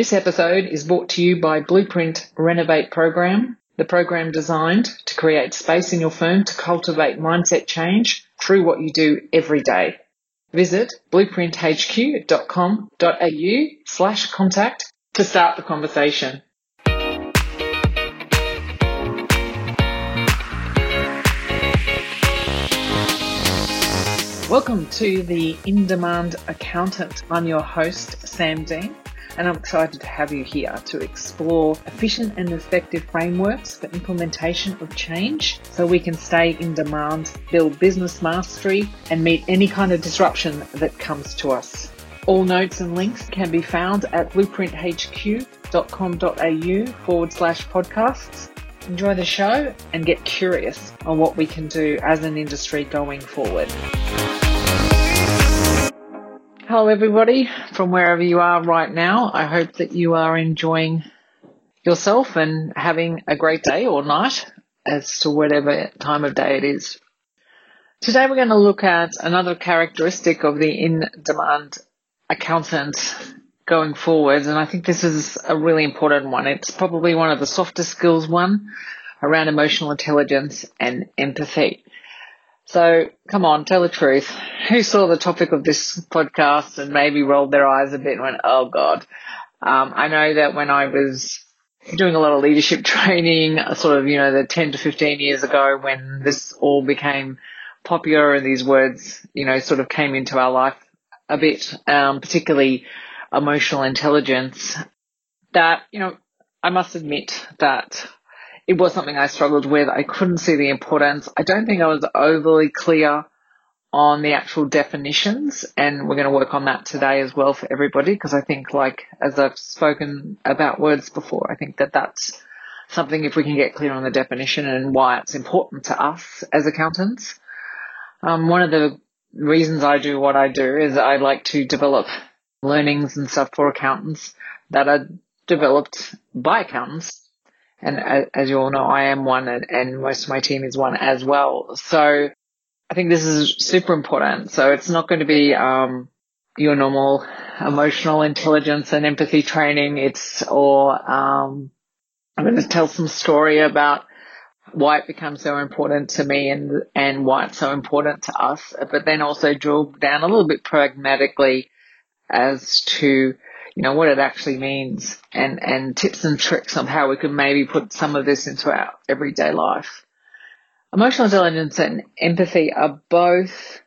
This episode is brought to you by Blueprint Renovate Program, the program designed to create space in your firm to cultivate mindset change through what you do every day. Visit blueprinthq.com.au slash contact to start the conversation. Welcome to the In Demand Accountant. I'm your host, Sam Dean, and I'm excited to have you here to explore efficient and effective frameworks for implementation of change so we can stay in demand, build business mastery, and meet any kind of disruption that comes to us. All notes and links can be found at blueprinthq.com.au forward slash podcasts. Enjoy the show and get curious on what we can do as an industry going forward. Hello, everybody, from wherever you are right now. I hope that you are enjoying yourself and having a great day or night as to whatever time of day it is. Today, we're going to look at another characteristic of the in demand accountant going forward. And I think this is a really important one. It's probably one of the softer skills one around emotional intelligence and empathy. So come on, tell the truth. Who saw the topic of this podcast and maybe rolled their eyes a bit and went, oh God. Um, I know that when I was doing a lot of leadership training, sort of, you know, the 10 to 15 years ago when this all became popular and these words, you know, sort of came into our life a bit, um, particularly emotional intelligence, that, you know, I must admit that it was something I struggled with. I couldn't see the importance. I don't think I was overly clear on the actual definitions and we're going to work on that today as well for everybody because I think like as I've spoken about words before, I think that that's something if we can get clear on the definition and why it's important to us as accountants. Um, one of the reasons I do what I do is I like to develop learnings and stuff for accountants that are developed by accountants and as you all know, I am one and, and most of my team is one as well. So I think this is super important. So it's not going to be, um, your normal emotional intelligence and empathy training. It's, or, um, I'm going to tell some story about why it becomes so important to me and, and why it's so important to us, but then also drill down a little bit pragmatically as to you know, what it actually means and, and tips and tricks on how we could maybe put some of this into our everyday life. Emotional intelligence and empathy are both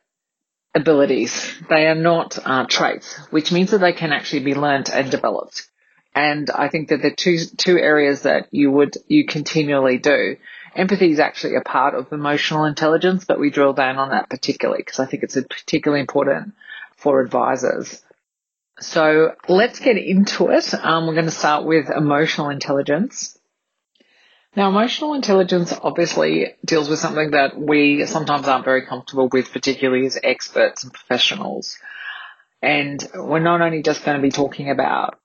abilities. They are not uh, traits, which means that they can actually be learnt and developed. And I think that the two two areas that you would you continually do. Empathy is actually a part of emotional intelligence, but we drill down on that particularly because I think it's particularly important for advisors. So let's get into it. Um, we're going to start with emotional intelligence. Now, emotional intelligence obviously deals with something that we sometimes aren't very comfortable with, particularly as experts and professionals. And we're not only just going to be talking about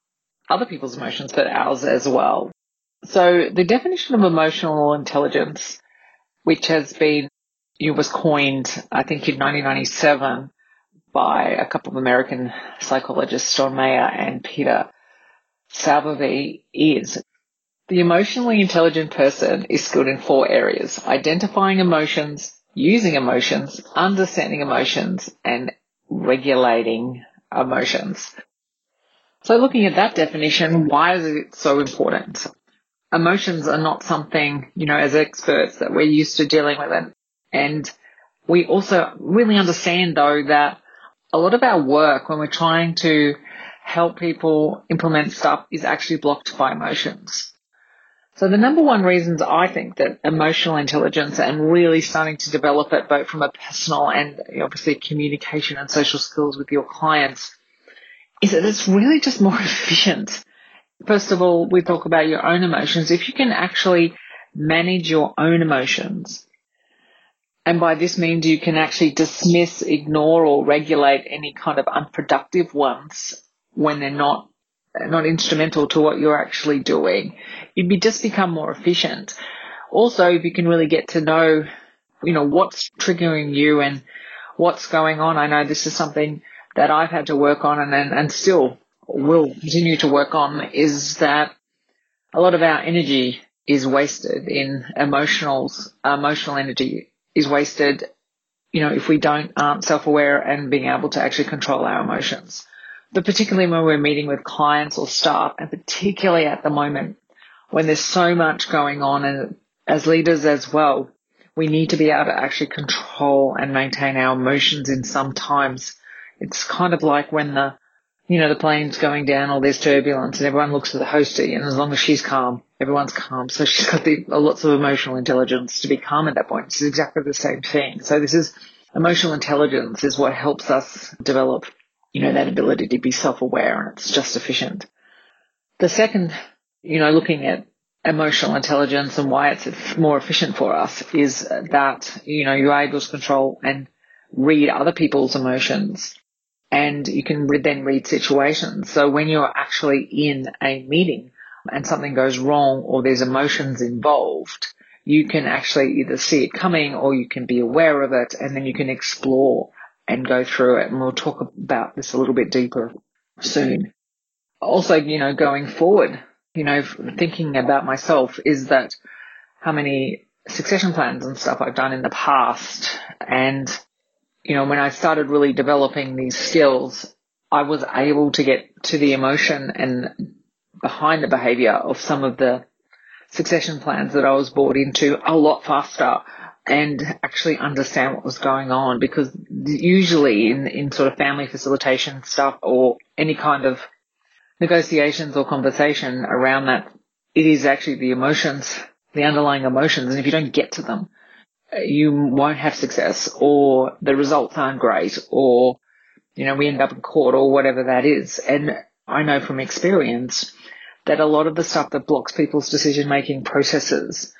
other people's emotions, but ours as well. So the definition of emotional intelligence, which has been, it was coined, I think in 1997, by a couple of American psychologists, John Mayer and Peter Salovey, is the emotionally intelligent person is skilled in four areas identifying emotions, using emotions, understanding emotions, and regulating emotions. So, looking at that definition, why is it so important? Emotions are not something, you know, as experts that we're used to dealing with. And, and we also really understand, though, that a lot of our work when we're trying to help people implement stuff is actually blocked by emotions. So the number one reasons I think that emotional intelligence and really starting to develop it both from a personal and obviously communication and social skills with your clients is that it's really just more efficient. First of all, we talk about your own emotions. If you can actually manage your own emotions and by this means, you can actually dismiss, ignore, or regulate any kind of unproductive ones when they're not not instrumental to what you're actually doing. You'd be just become more efficient. Also, if you can really get to know, you know, what's triggering you and what's going on. I know this is something that I've had to work on and and, and still will continue to work on is that a lot of our energy is wasted in emotionals, emotional energy is wasted, you know, if we don't aren't self-aware and being able to actually control our emotions. But particularly when we're meeting with clients or staff and particularly at the moment when there's so much going on and as leaders as well, we need to be able to actually control and maintain our emotions in some times. It's kind of like when the, you know, the plane's going down, all this turbulence and everyone looks at the hostie and as long as she's calm, everyone's calm. So she's got the, lots of emotional intelligence to be calm at that point. It's exactly the same thing. So this is emotional intelligence is what helps us develop, you know, that ability to be self-aware and it's just efficient. The second, you know, looking at emotional intelligence and why it's more efficient for us is that, you know, you're able to control and read other people's emotions and you can then read situations. So when you're actually in a meeting and something goes wrong or there's emotions involved, you can actually either see it coming or you can be aware of it and then you can explore and go through it. And we'll talk about this a little bit deeper soon. Also, you know, going forward, you know, thinking about myself is that how many succession plans and stuff I've done in the past. And, you know, when I started really developing these skills, I was able to get to the emotion and behind the behavior of some of the succession plans that I was brought into a lot faster and actually understand what was going on because usually in, in sort of family facilitation stuff or any kind of negotiations or conversation around that, it is actually the emotions, the underlying emotions. And if you don't get to them, you won't have success or the results aren't great or, you know, we end up in court or whatever that is. And I know from experience that a lot of the stuff that blocks people's decision making processes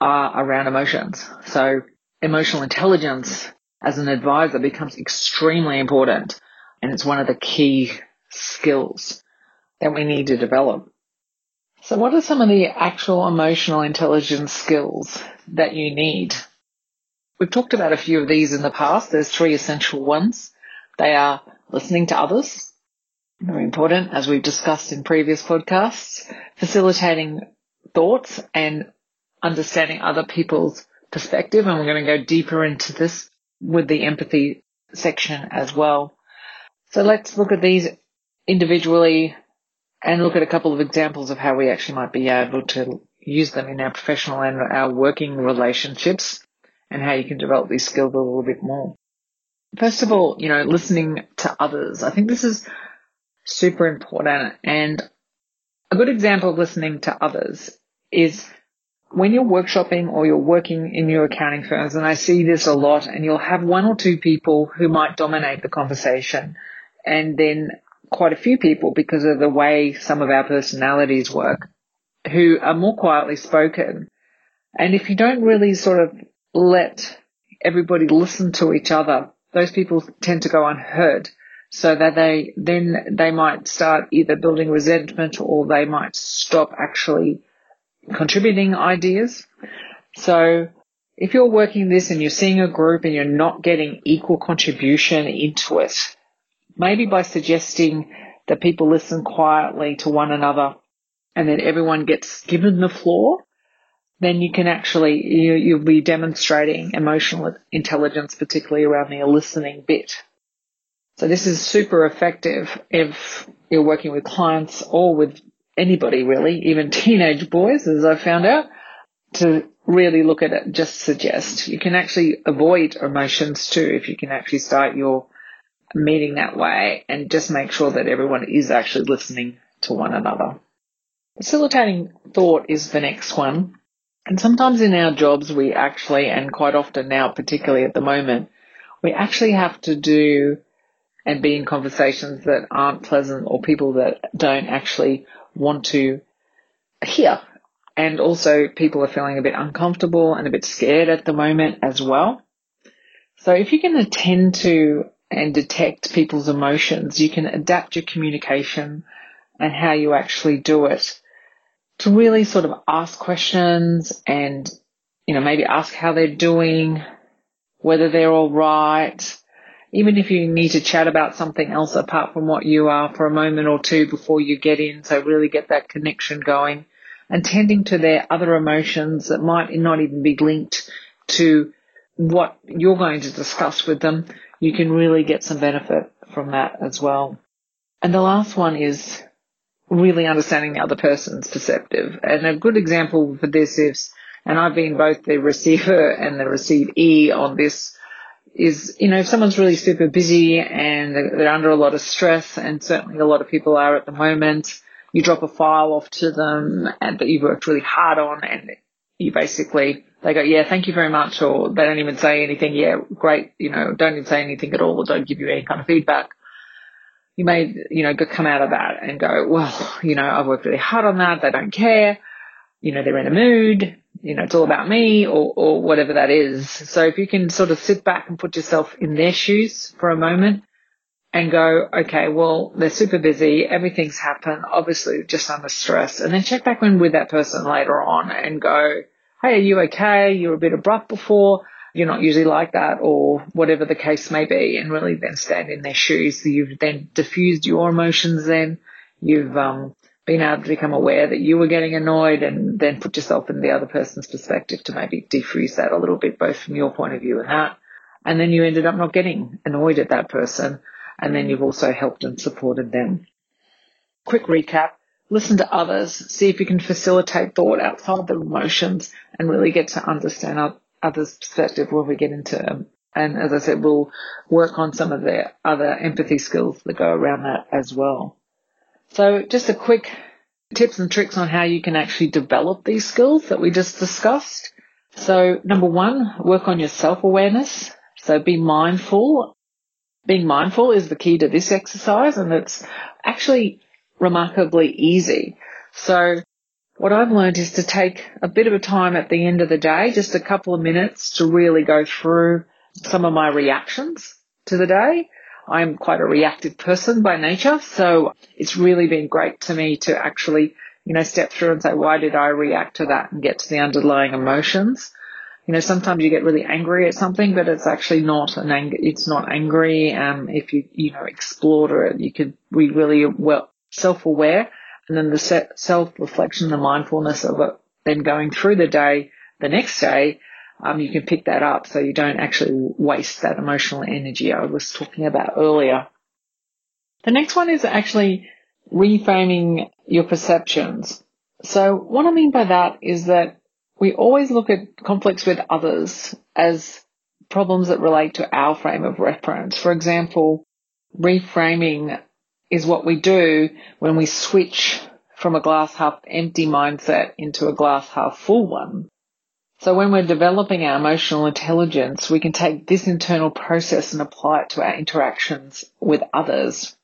are around emotions. So emotional intelligence as an advisor becomes extremely important and it's one of the key skills that we need to develop. So what are some of the actual emotional intelligence skills that you need? We've talked about a few of these in the past. There's three essential ones. They are listening to others, very important, as we've discussed in previous podcasts, facilitating thoughts and understanding other people's perspective. And we're going to go deeper into this with the empathy section as well. So let's look at these individually and look at a couple of examples of how we actually might be able to use them in our professional and our working relationships and how you can develop these skills a little bit more. First of all, you know, listening to others. I think this is super important and a good example of listening to others is when you're workshopping or you're working in your accounting firms, and I see this a lot, and you'll have one or two people who might dominate the conversation, and then quite a few people because of the way some of our personalities work who are more quietly spoken. And if you don't really sort of let everybody listen to each other, those people tend to go unheard. So that they, then they might start either building resentment or they might stop actually contributing ideas. So if you're working this and you're seeing a group and you're not getting equal contribution into it, maybe by suggesting that people listen quietly to one another and then everyone gets given the floor, then you can actually, you, you'll be demonstrating emotional intelligence, particularly around the listening bit. So this is super effective if you're working with clients or with anybody really, even teenage boys, as I found out, to really look at it, just suggest. You can actually avoid emotions too if you can actually start your meeting that way and just make sure that everyone is actually listening to one another. Facilitating thought is the next one. And sometimes in our jobs, we actually, and quite often now, particularly at the moment, we actually have to do and be in conversations that aren't pleasant or people that don't actually want to hear. And also people are feeling a bit uncomfortable and a bit scared at the moment as well. So if you can attend to and detect people's emotions. You can adapt your communication and how you actually do it to really sort of ask questions and, you know, maybe ask how they're doing, whether they're all right. even if you need to chat about something else apart from what you are for a moment or two before you get in. So really get that connection going and tending to their other emotions that might not even be linked to what you're going to discuss with them. You can really get some benefit from that as well. And the last one is really understanding the other person's perspective. And a good example for this is, and I've been both the receiver and the receivee on this is, you know, if someone's really super busy and they're under a lot of stress, and certainly a lot of people are at the moment, you drop a file off to them and that you've worked really hard on and you basically, they go, yeah, thank you very much. Or they don't even say anything. Yeah, great. You know, don't even say anything at all or don't give you any kind of feedback. You may, you know, come out of that and go, well, you know, I've worked really hard on that. They don't care. You know, they're in a mood you know, it's all about me or, or whatever that is. So if you can sort of sit back and put yourself in their shoes for a moment and go, okay, well, they're super busy. Everything's happened. Obviously just under stress and then check back in with that person later on and go, Hey, are you okay? You were a bit abrupt before. You're not usually like that or whatever the case may be and really then stand in their shoes. So you've then diffused your emotions then. You've, um, being able to become aware that you were getting annoyed and then put yourself in the other person's perspective to maybe defuse that a little bit, both from your point of view and that. And then you ended up not getting annoyed at that person. And then you've also helped and supported them. Quick recap. Listen to others. See if you can facilitate thought outside the emotions and really get to understand others' perspective when we get into them. And as I said, we'll work on some of the other empathy skills that go around that as well. So just a quick tips and tricks on how you can actually develop these skills that we just discussed. So number one, work on your self-awareness. So be mindful. Being mindful is the key to this exercise and it's actually remarkably easy. So what I've learned is to take a bit of a time at the end of the day, just a couple of minutes to really go through some of my reactions to the day I'm quite a reactive person by nature. So it's really been great to me to actually, you know, step through and say, why did I react to that and get to the underlying emotions? You know, sometimes you get really angry at something, but it's actually not an anger. It's not angry. Um, if you, you know, explore it, you could be really well self-aware and then the self-reflection, the mindfulness of it, then going through the day, the next day, um, you can pick that up so you don't actually waste that emotional energy I was talking about earlier. The next one is actually reframing your perceptions. So what I mean by that is that we always look at conflicts with others as problems that relate to our frame of reference. For example, reframing is what we do when we switch from a glass half empty mindset into a glass half full one. So when we're developing our emotional intelligence, we can take this internal process and apply it to our interactions with others.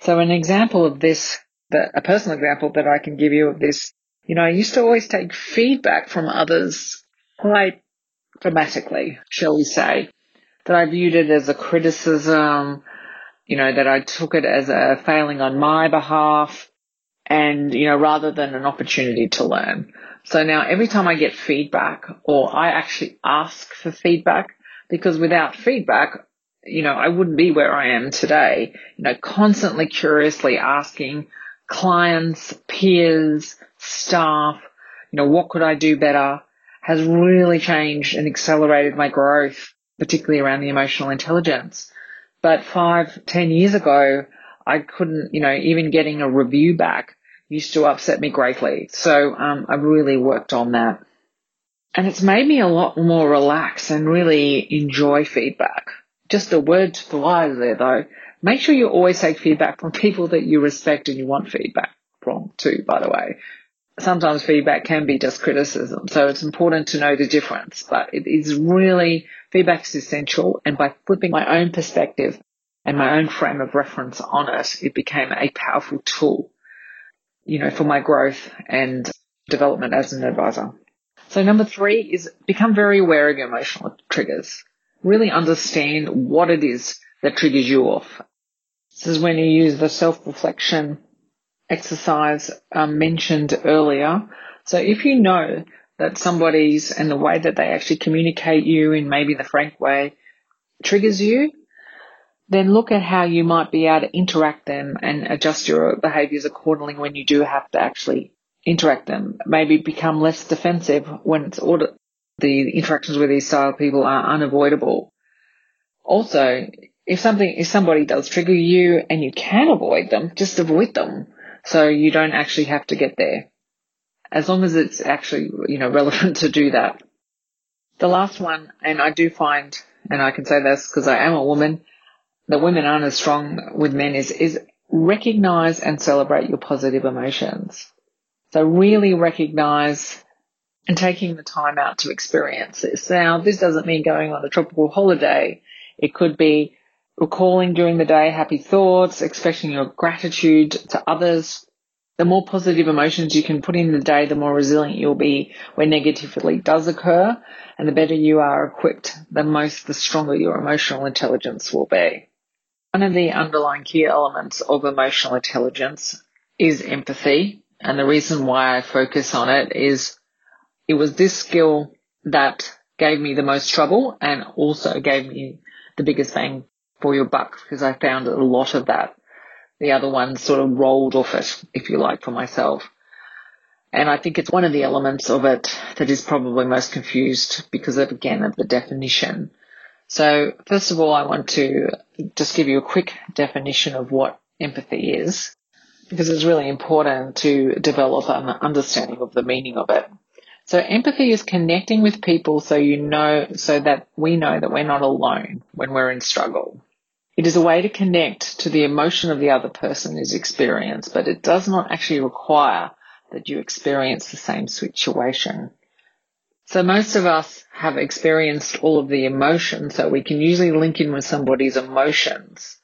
So an example of this, a personal example that I can give you of this, you know, I used to always take feedback from others quite dramatically, shall we say, that I viewed it as a criticism, you know, that I took it as a failing on my behalf and, you know, rather than an opportunity to learn. So now every time I get feedback or I actually ask for feedback because without feedback, you know, I wouldn't be where I am today, you know, constantly curiously asking clients, peers, staff, you know, what could I do better has really changed and accelerated my growth, particularly around the emotional intelligence. But five, ten years ago, I couldn't, you know, even getting a review back used to upset me greatly. So um, I've really worked on that. And it's made me a lot more relaxed and really enjoy feedback. Just a word to the wise there though. Make sure you always take feedback from people that you respect and you want feedback from too, by the way. Sometimes feedback can be just criticism. So it's important to know the difference, but it is really, feedback is essential. And by flipping my own perspective and my own frame of reference on it, it became a powerful tool you know, for my growth and development as an advisor. So number three is become very aware of your emotional triggers. Really understand what it is that triggers you off. This is when you use the self-reflection exercise um, mentioned earlier. So if you know that somebody's and the way that they actually communicate you in maybe the frank way triggers you, then look at how you might be able to interact them and adjust your behaviors accordingly when you do have to actually interact them. Maybe become less defensive when it's order, the interactions with these style people are unavoidable. Also, if something, if somebody does trigger you and you can avoid them, just avoid them. So you don't actually have to get there. As long as it's actually, you know, relevant to do that. The last one, and I do find, and I can say this because I am a woman, that women aren't as strong with men is, is recognize and celebrate your positive emotions. So really recognize and taking the time out to experience this. Now, this doesn't mean going on a tropical holiday. It could be recalling during the day happy thoughts, expressing your gratitude to others. The more positive emotions you can put in the day, the more resilient you'll be when negativity does occur. And the better you are equipped, the most, the stronger your emotional intelligence will be. One of the underlying key elements of emotional intelligence is empathy. And the reason why I focus on it is it was this skill that gave me the most trouble and also gave me the biggest bang for your buck because I found a lot of that. The other one sort of rolled off it, if you like, for myself. And I think it's one of the elements of it that is probably most confused because of, again, of the definition. So first of all, I want to just give you a quick definition of what empathy is because it's really important to develop an understanding of the meaning of it. So empathy is connecting with people so you know, so that we know that we're not alone when we're in struggle. It is a way to connect to the emotion of the other person is experienced, but it does not actually require that you experience the same situation. So most of us have experienced all of the emotions, so we can usually link in with somebody's emotions.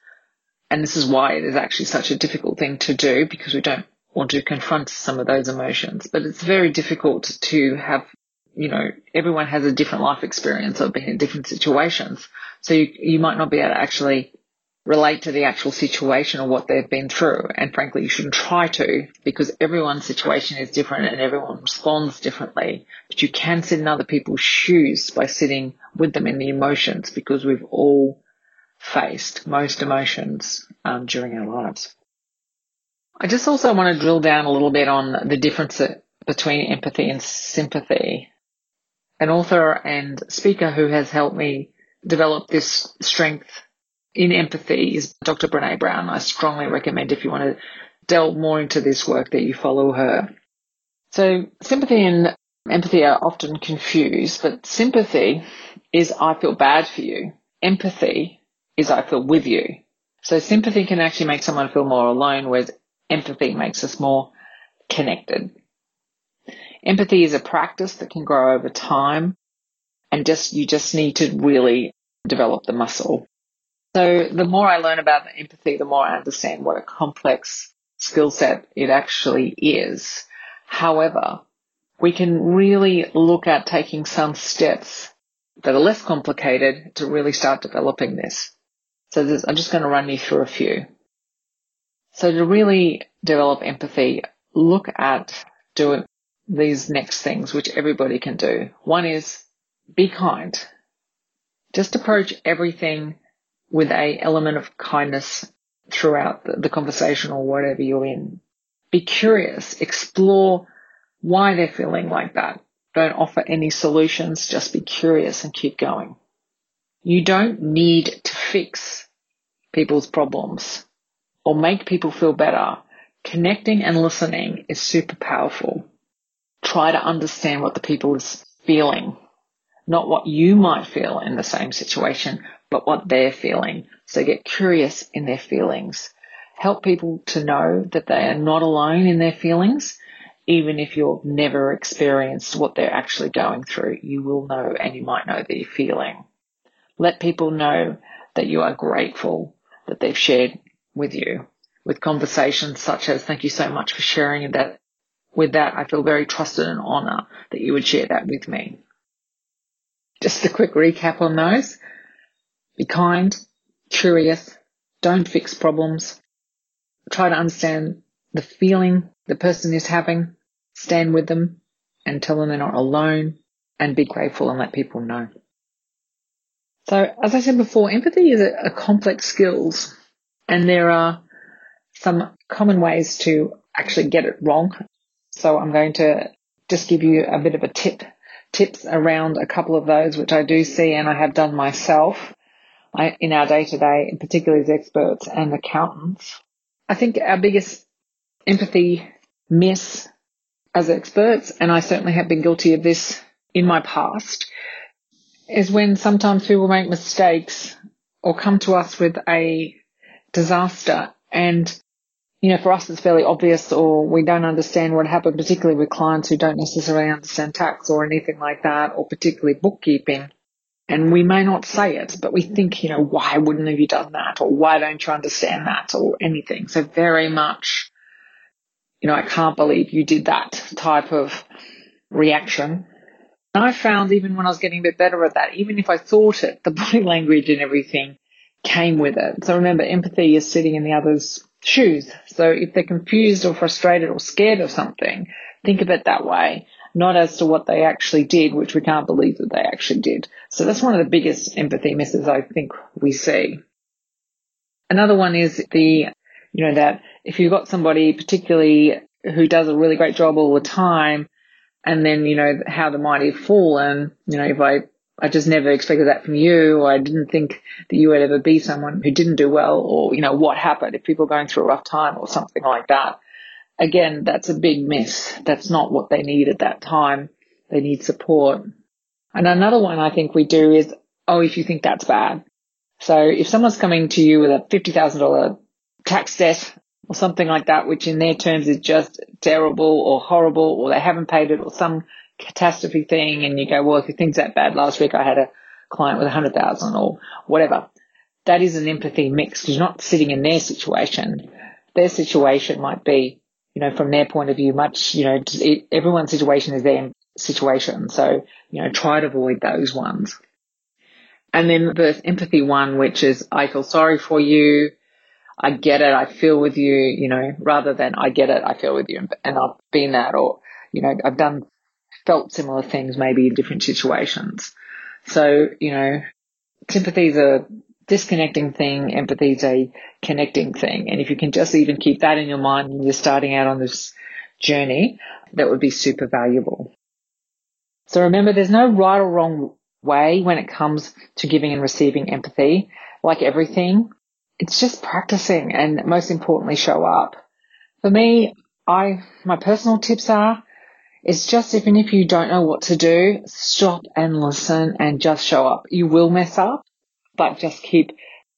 And this is why it is actually such a difficult thing to do because we don't want to confront some of those emotions. But it's very difficult to have, you know, everyone has a different life experience of being in different situations. So you, you might not be able to actually relate to the actual situation or what they've been through. And frankly, you shouldn't try to because everyone's situation is different and everyone responds differently. But you can sit in other people's shoes by sitting with them in the emotions because we've all faced most emotions um, during our lives. I just also want to drill down a little bit on the difference between empathy and sympathy. An author and speaker who has helped me develop this strength in empathy is Dr. Brene Brown. I strongly recommend if you want to delve more into this work that you follow her. So sympathy and empathy are often confused, but sympathy is I feel bad for you. Empathy is I feel with you. So sympathy can actually make someone feel more alone, whereas empathy makes us more connected. Empathy is a practice that can grow over time and just, you just need to really develop the muscle. So the more I learn about empathy, the more I understand what a complex skill set it actually is. However, we can really look at taking some steps that are less complicated to really start developing this. So I'm just going to run you through a few. So to really develop empathy, look at doing these next things, which everybody can do. One is be kind. Just approach everything with a element of kindness throughout the, the conversation or whatever you're in. Be curious, explore why they're feeling like that. Don't offer any solutions, just be curious and keep going. You don't need to fix people's problems or make people feel better, connecting and listening is super powerful. Try to understand what the people is feeling, not what you might feel in the same situation, but what they're feeling. So get curious in their feelings. Help people to know that they are not alone in their feelings. Even if you've never experienced what they're actually going through, you will know and you might know you're feeling. Let people know that you are grateful that they've shared with you with conversations such as, thank you so much for sharing that. With that, I feel very trusted and honor that you would share that with me. Just a quick recap on those. Be kind, curious, don't fix problems, try to understand the feeling the person is having, stand with them and tell them they're not alone and be grateful and let people know. So, as I said before, empathy is a, a complex skills, and there are some common ways to actually get it wrong. So, I'm going to just give you a bit of a tip, tips around a couple of those, which I do see and I have done myself I, in our day to day, particularly as experts and accountants. I think our biggest empathy miss as experts, and I certainly have been guilty of this in my past, is when sometimes people make mistakes or come to us with a disaster and you know, for us it's fairly obvious or we don't understand what happened, particularly with clients who don't necessarily understand tax or anything like that, or particularly bookkeeping. And we may not say it, but we think, you know, why wouldn't have you done that? Or why don't you understand that? Or anything. So very much, you know, I can't believe you did that type of reaction. And I found even when I was getting a bit better at that, even if I thought it, the body language and everything came with it. So remember, empathy is sitting in the other's shoes. So if they're confused or frustrated or scared of something, think of it that way not as to what they actually did, which we can't believe that they actually did. So that's one of the biggest empathy misses I think we see. Another one is the, you know, that if you've got somebody particularly who does a really great job all the time, and then, you know, how the mighty have fallen, you know, if I, I just never expected that from you, or I didn't think that you would ever be someone who didn't do well, or, you know, what happened if people are going through a rough time or something like that again, that's a big miss. That's not what they need at that time. They need support. And another one I think we do is, oh, if you think that's bad. So if someone's coming to you with a $50,000 tax debt or something like that, which in their terms is just terrible or horrible or they haven't paid it or some catastrophe thing and you go, well, if think that bad, last week I had a client with a hundred thousand or whatever. That is an empathy mix. Because you're not sitting in their situation. Their situation might be, you know, from their point of view, much, you know, it, everyone's situation is their situation. So, you know, try to avoid those ones. And then the empathy one, which is, I feel sorry for you. I get it. I feel with you, you know, rather than I get it. I feel with you. And I've been that or, you know, I've done, felt similar things maybe in different situations. So, you know, sympathy is a disconnecting thing, empathy is a connecting thing. And if you can just even keep that in your mind when you're starting out on this journey, that would be super valuable. So remember, there's no right or wrong way when it comes to giving and receiving empathy. Like everything, it's just practicing and most importantly, show up. For me, I, my personal tips are, it's just even if you don't know what to do, stop and listen and just show up. You will mess up but just keep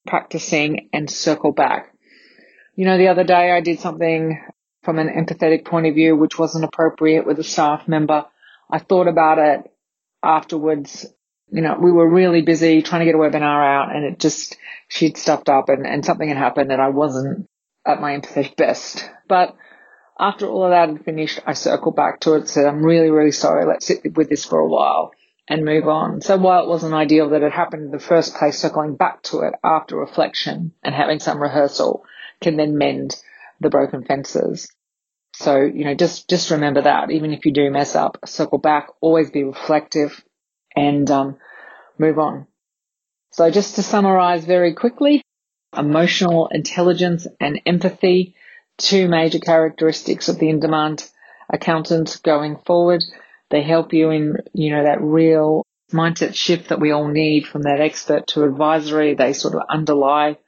practicing and circle back. You know, the other day I did something from an empathetic point of view, which wasn't appropriate with a staff member. I thought about it afterwards. You know, we were really busy trying to get a webinar out and it just, she'd stuffed up and, and something had happened and I wasn't at my empathetic best. But after all of that had finished, I circled back to it, said, I'm really, really sorry. Let's sit with this for a while and move on. So while it wasn't ideal that it happened in the first place, circling back to it after reflection and having some rehearsal can then mend the broken fences. So, you know, just, just remember that even if you do mess up, circle back, always be reflective and, um, move on. So just to summarize very quickly, emotional intelligence and empathy, two major characteristics of the in-demand accountant going forward. They help you in, you know, that real mindset shift that we all need from that expert to advisory. They sort of underlie,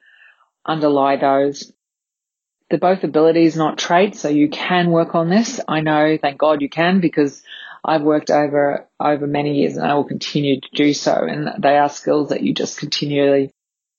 underlie those. They're both abilities, not traits. So you can work on this. I know, thank God you can because I've worked over, over many years and I will continue to do so. And they are skills that you just continually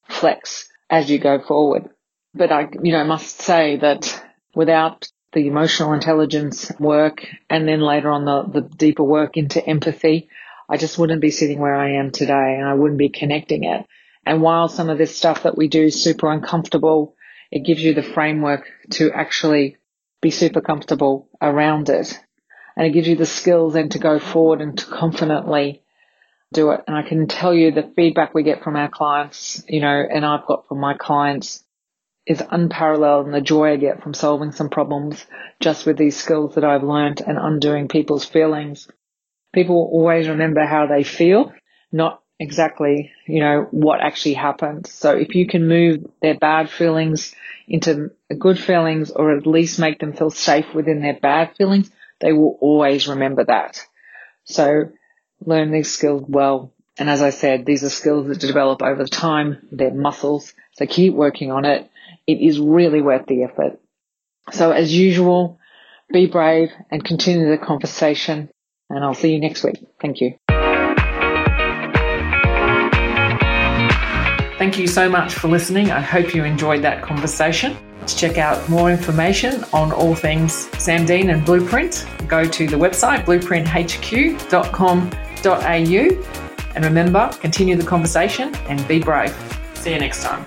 flex as you go forward. But I, you know, must say that without the emotional intelligence work and then later on the, the deeper work into empathy, I just wouldn't be sitting where I am today and I wouldn't be connecting it. And while some of this stuff that we do is super uncomfortable, it gives you the framework to actually be super comfortable around it. And it gives you the skills then to go forward and to confidently do it. And I can tell you the feedback we get from our clients, you know, and I've got from my clients is unparalleled and the joy I get from solving some problems just with these skills that I've learned and undoing people's feelings. People always remember how they feel, not exactly, you know, what actually happened. So if you can move their bad feelings into good feelings or at least make them feel safe within their bad feelings, they will always remember that. So learn these skills well. And as I said, these are skills that develop over time. They're muscles. So keep working on it. It is really worth the effort. So as usual, be brave and continue the conversation. And I'll see you next week. Thank you. Thank you so much for listening. I hope you enjoyed that conversation. To check out more information on all things Sam Dean and Blueprint, go to the website blueprinthq.com.au. And remember, continue the conversation and be brave. See you next time.